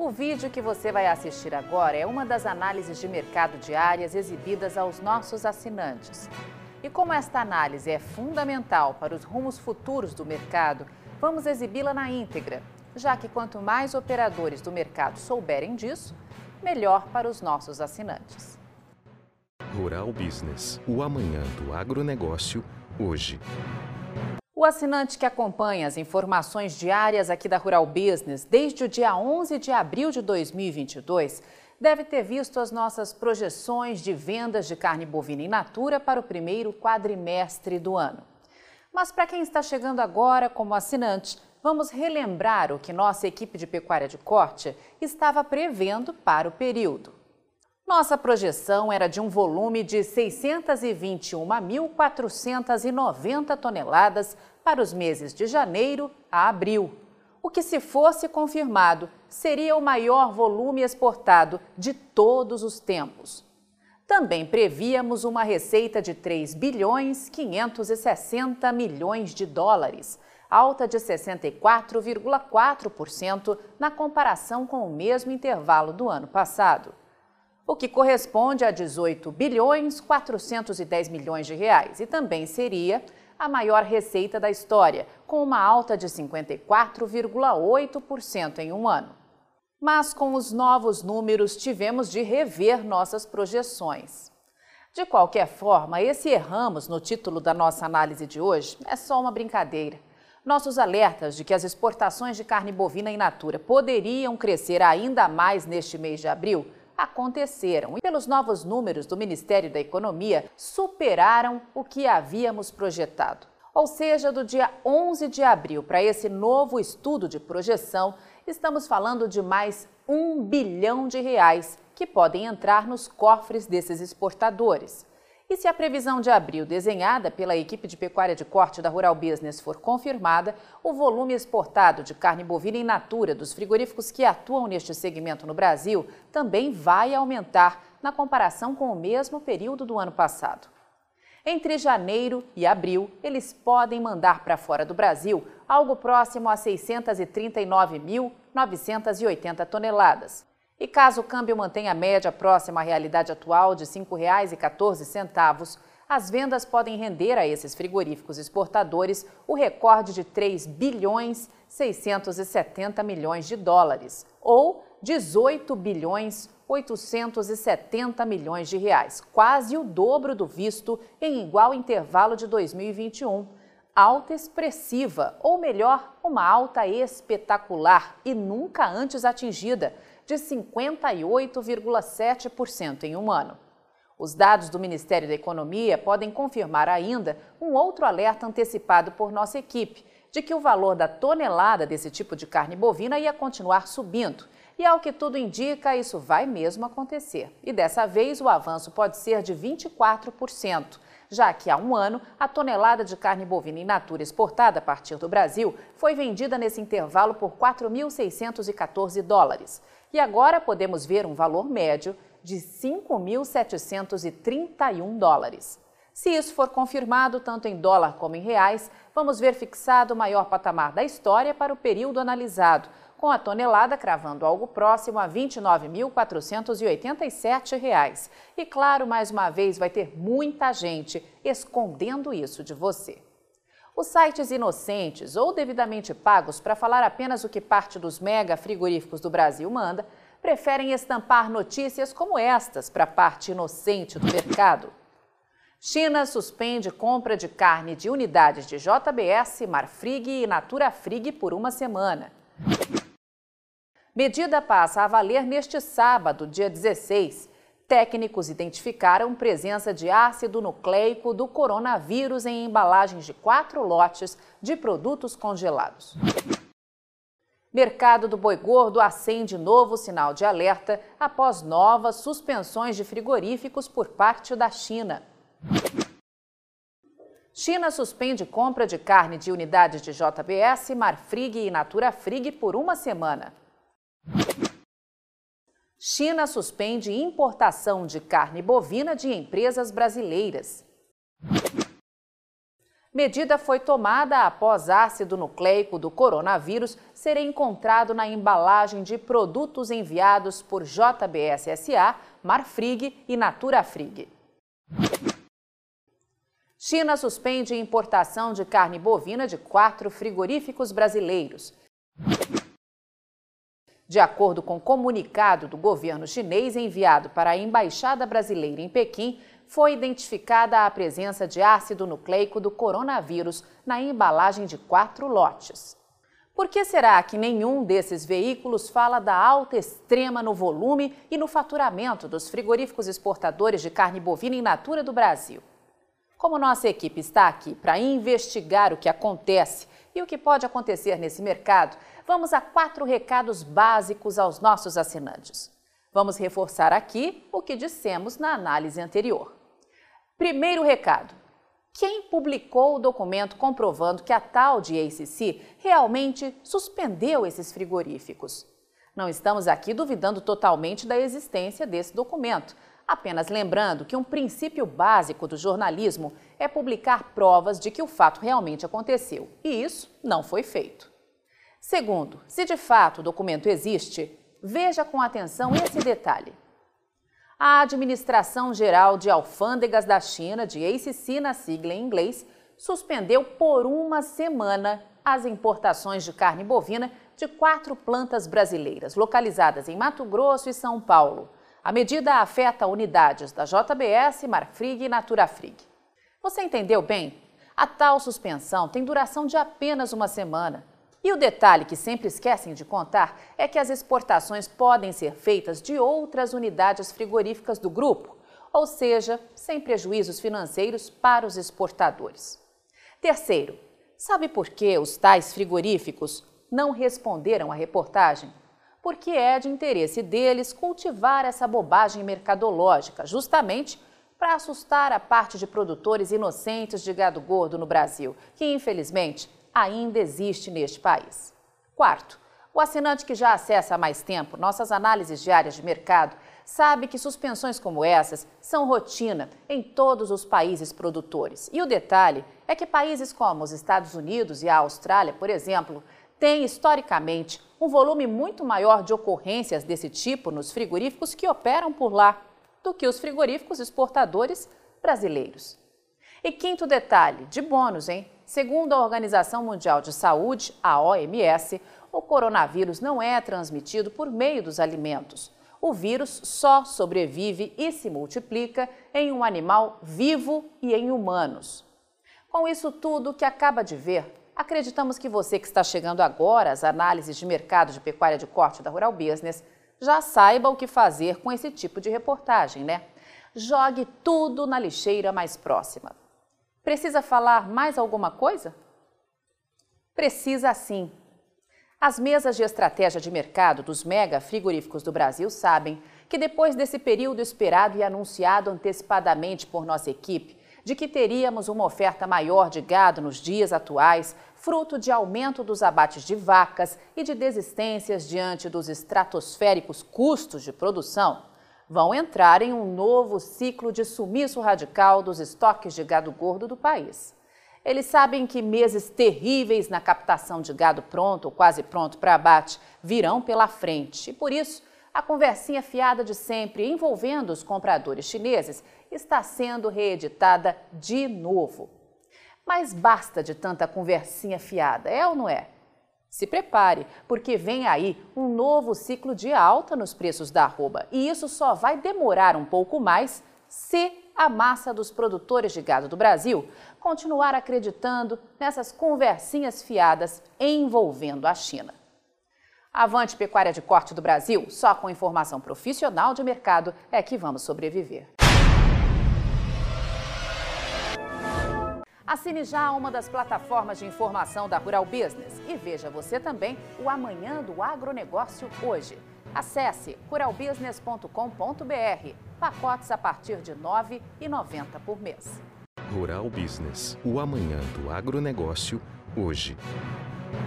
O vídeo que você vai assistir agora é uma das análises de mercado diárias exibidas aos nossos assinantes. E como esta análise é fundamental para os rumos futuros do mercado, vamos exibi-la na íntegra, já que quanto mais operadores do mercado souberem disso, melhor para os nossos assinantes. Rural Business, o amanhã do agronegócio, hoje. O assinante que acompanha as informações diárias aqui da Rural Business desde o dia 11 de abril de 2022 deve ter visto as nossas projeções de vendas de carne bovina in natura para o primeiro quadrimestre do ano. Mas para quem está chegando agora como assinante, vamos relembrar o que nossa equipe de pecuária de corte estava prevendo para o período. Nossa projeção era de um volume de 621.490 toneladas para os meses de janeiro a abril, o que, se fosse confirmado, seria o maior volume exportado de todos os tempos. Também prevíamos uma receita de 3 bilhões 560 milhões de dólares, alta de 64,4% na comparação com o mesmo intervalo do ano passado o que corresponde a 18 bilhões 410 milhões de reais e também seria a maior receita da história, com uma alta de 54,8% em um ano. Mas com os novos números tivemos de rever nossas projeções. De qualquer forma, esse erramos no título da nossa análise de hoje é só uma brincadeira. Nossos alertas de que as exportações de carne bovina in natura poderiam crescer ainda mais neste mês de abril aconteceram e, pelos novos números do Ministério da Economia, superaram o que havíamos projetado. Ou seja, do dia 11 de abril para esse novo estudo de projeção, estamos falando de mais um bilhão de reais que podem entrar nos cofres desses exportadores. E se a previsão de abril desenhada pela equipe de pecuária de corte da Rural Business for confirmada, o volume exportado de carne bovina in natura dos frigoríficos que atuam neste segmento no Brasil também vai aumentar na comparação com o mesmo período do ano passado. Entre janeiro e abril, eles podem mandar para fora do Brasil algo próximo a 639.980 toneladas, e caso o câmbio mantenha a média próxima à realidade atual de R$ 5,14, as vendas podem render a esses frigoríficos exportadores o recorde de 3 bilhões 670 milhões de dólares, ou 18 bilhões 870 milhões de reais, quase o dobro do visto em igual intervalo de 2021. Alta expressiva, ou melhor, uma alta espetacular e nunca antes atingida, de 58,7% em um ano. Os dados do Ministério da Economia podem confirmar ainda um outro alerta antecipado por nossa equipe, de que o valor da tonelada desse tipo de carne bovina ia continuar subindo. E ao que tudo indica, isso vai mesmo acontecer. E dessa vez o avanço pode ser de 24%, já que há um ano a tonelada de carne bovina in natura exportada a partir do Brasil foi vendida nesse intervalo por 4.614 dólares e agora podemos ver um valor médio de 5.731 dólares. Se isso for confirmado, tanto em dólar como em reais, vamos ver fixado o maior patamar da história para o período analisado, com a tonelada cravando algo próximo a R$ 29.487. E claro, mais uma vez, vai ter muita gente escondendo isso de você. Os sites inocentes ou devidamente pagos para falar apenas o que parte dos mega frigoríficos do Brasil manda, preferem estampar notícias como estas para a parte inocente do mercado. China suspende compra de carne de unidades de JBS, Marfrig e Natura Frig por uma semana. Medida passa a valer neste sábado, dia 16, Técnicos identificaram presença de ácido nucleico do coronavírus em embalagens de quatro lotes de produtos congelados. Mercado do boi gordo acende novo sinal de alerta após novas suspensões de frigoríficos por parte da China. China suspende compra de carne de unidades de JBS, Marfrig e Natura Frig por uma semana. China suspende importação de carne bovina de empresas brasileiras. Medida foi tomada após ácido nucleico do coronavírus ser encontrado na embalagem de produtos enviados por JBS SA, Marfrig e Naturafrig. China suspende importação de carne bovina de quatro frigoríficos brasileiros. De acordo com comunicado do governo chinês enviado para a embaixada brasileira em Pequim, foi identificada a presença de ácido nucleico do coronavírus na embalagem de quatro lotes. Por que será que nenhum desses veículos fala da alta extrema no volume e no faturamento dos frigoríficos exportadores de carne bovina in natura do Brasil? Como nossa equipe está aqui para investigar o que acontece e o que pode acontecer nesse mercado, vamos a quatro recados básicos aos nossos assinantes. Vamos reforçar aqui o que dissemos na análise anterior. Primeiro recado: quem publicou o documento comprovando que a tal de ACC realmente suspendeu esses frigoríficos? Não estamos aqui duvidando totalmente da existência desse documento, apenas lembrando que um princípio básico do jornalismo é publicar provas de que o fato realmente aconteceu, e isso não foi feito. Segundo, se de fato o documento existe, veja com atenção esse detalhe a Administração Geral de Alfândegas da China, de ACC na sigla em inglês, suspendeu por uma semana as importações de carne bovina de quatro plantas brasileiras, localizadas em Mato Grosso e São Paulo. A medida afeta unidades da JBS, Marfrig e Naturafrig. Você entendeu bem? A tal suspensão tem duração de apenas uma semana. E o detalhe que sempre esquecem de contar é que as exportações podem ser feitas de outras unidades frigoríficas do grupo, ou seja, sem prejuízos financeiros para os exportadores. Terceiro, sabe por que os tais frigoríficos não responderam à reportagem? Porque é de interesse deles cultivar essa bobagem mercadológica, justamente para assustar a parte de produtores inocentes de gado gordo no Brasil, que infelizmente ainda existe neste país. Quarto, o assinante que já acessa há mais tempo nossas análises diárias de mercado sabe que suspensões como essas são rotina em todos os países produtores. E o detalhe é que países como os Estados Unidos e a Austrália, por exemplo, têm historicamente um volume muito maior de ocorrências desse tipo nos frigoríficos que operam por lá do que os frigoríficos exportadores brasileiros. E quinto detalhe, de bônus, hein? Segundo a Organização Mundial de Saúde, a OMS, o coronavírus não é transmitido por meio dos alimentos. O vírus só sobrevive e se multiplica em um animal vivo e em humanos. Com isso tudo que acaba de ver, acreditamos que você que está chegando agora às análises de mercado de pecuária de corte da Rural Business já saiba o que fazer com esse tipo de reportagem, né? Jogue tudo na lixeira mais próxima. Precisa falar mais alguma coisa? Precisa sim. As mesas de estratégia de mercado dos mega frigoríficos do Brasil sabem que depois desse período esperado e anunciado antecipadamente por nossa equipe, de que teríamos uma oferta maior de gado nos dias atuais, fruto de aumento dos abates de vacas e de desistências diante dos estratosféricos custos de produção, vão entrar em um novo ciclo de sumiço radical dos estoques de gado gordo do país. Eles sabem que meses terríveis na captação de gado pronto ou quase pronto para abate virão pela frente. E por isso, a conversinha fiada de sempre envolvendo os compradores chineses está sendo reeditada de novo. Mas basta de tanta conversinha fiada, é ou não é? Se prepare, porque vem aí um novo ciclo de alta nos preços da arroba. E isso só vai demorar um pouco mais se a massa dos produtores de gado do Brasil continuar acreditando nessas conversinhas fiadas envolvendo a China. Avante Pecuária de Corte do Brasil, só com informação profissional de mercado é que vamos sobreviver. Assine já uma das plataformas de informação da Rural Business e veja você também o Amanhã do Agronegócio hoje. Acesse ruralbusiness.com.br. Pacotes a partir de R$ 9,90 por mês. Rural Business, o amanhã do agronegócio, hoje.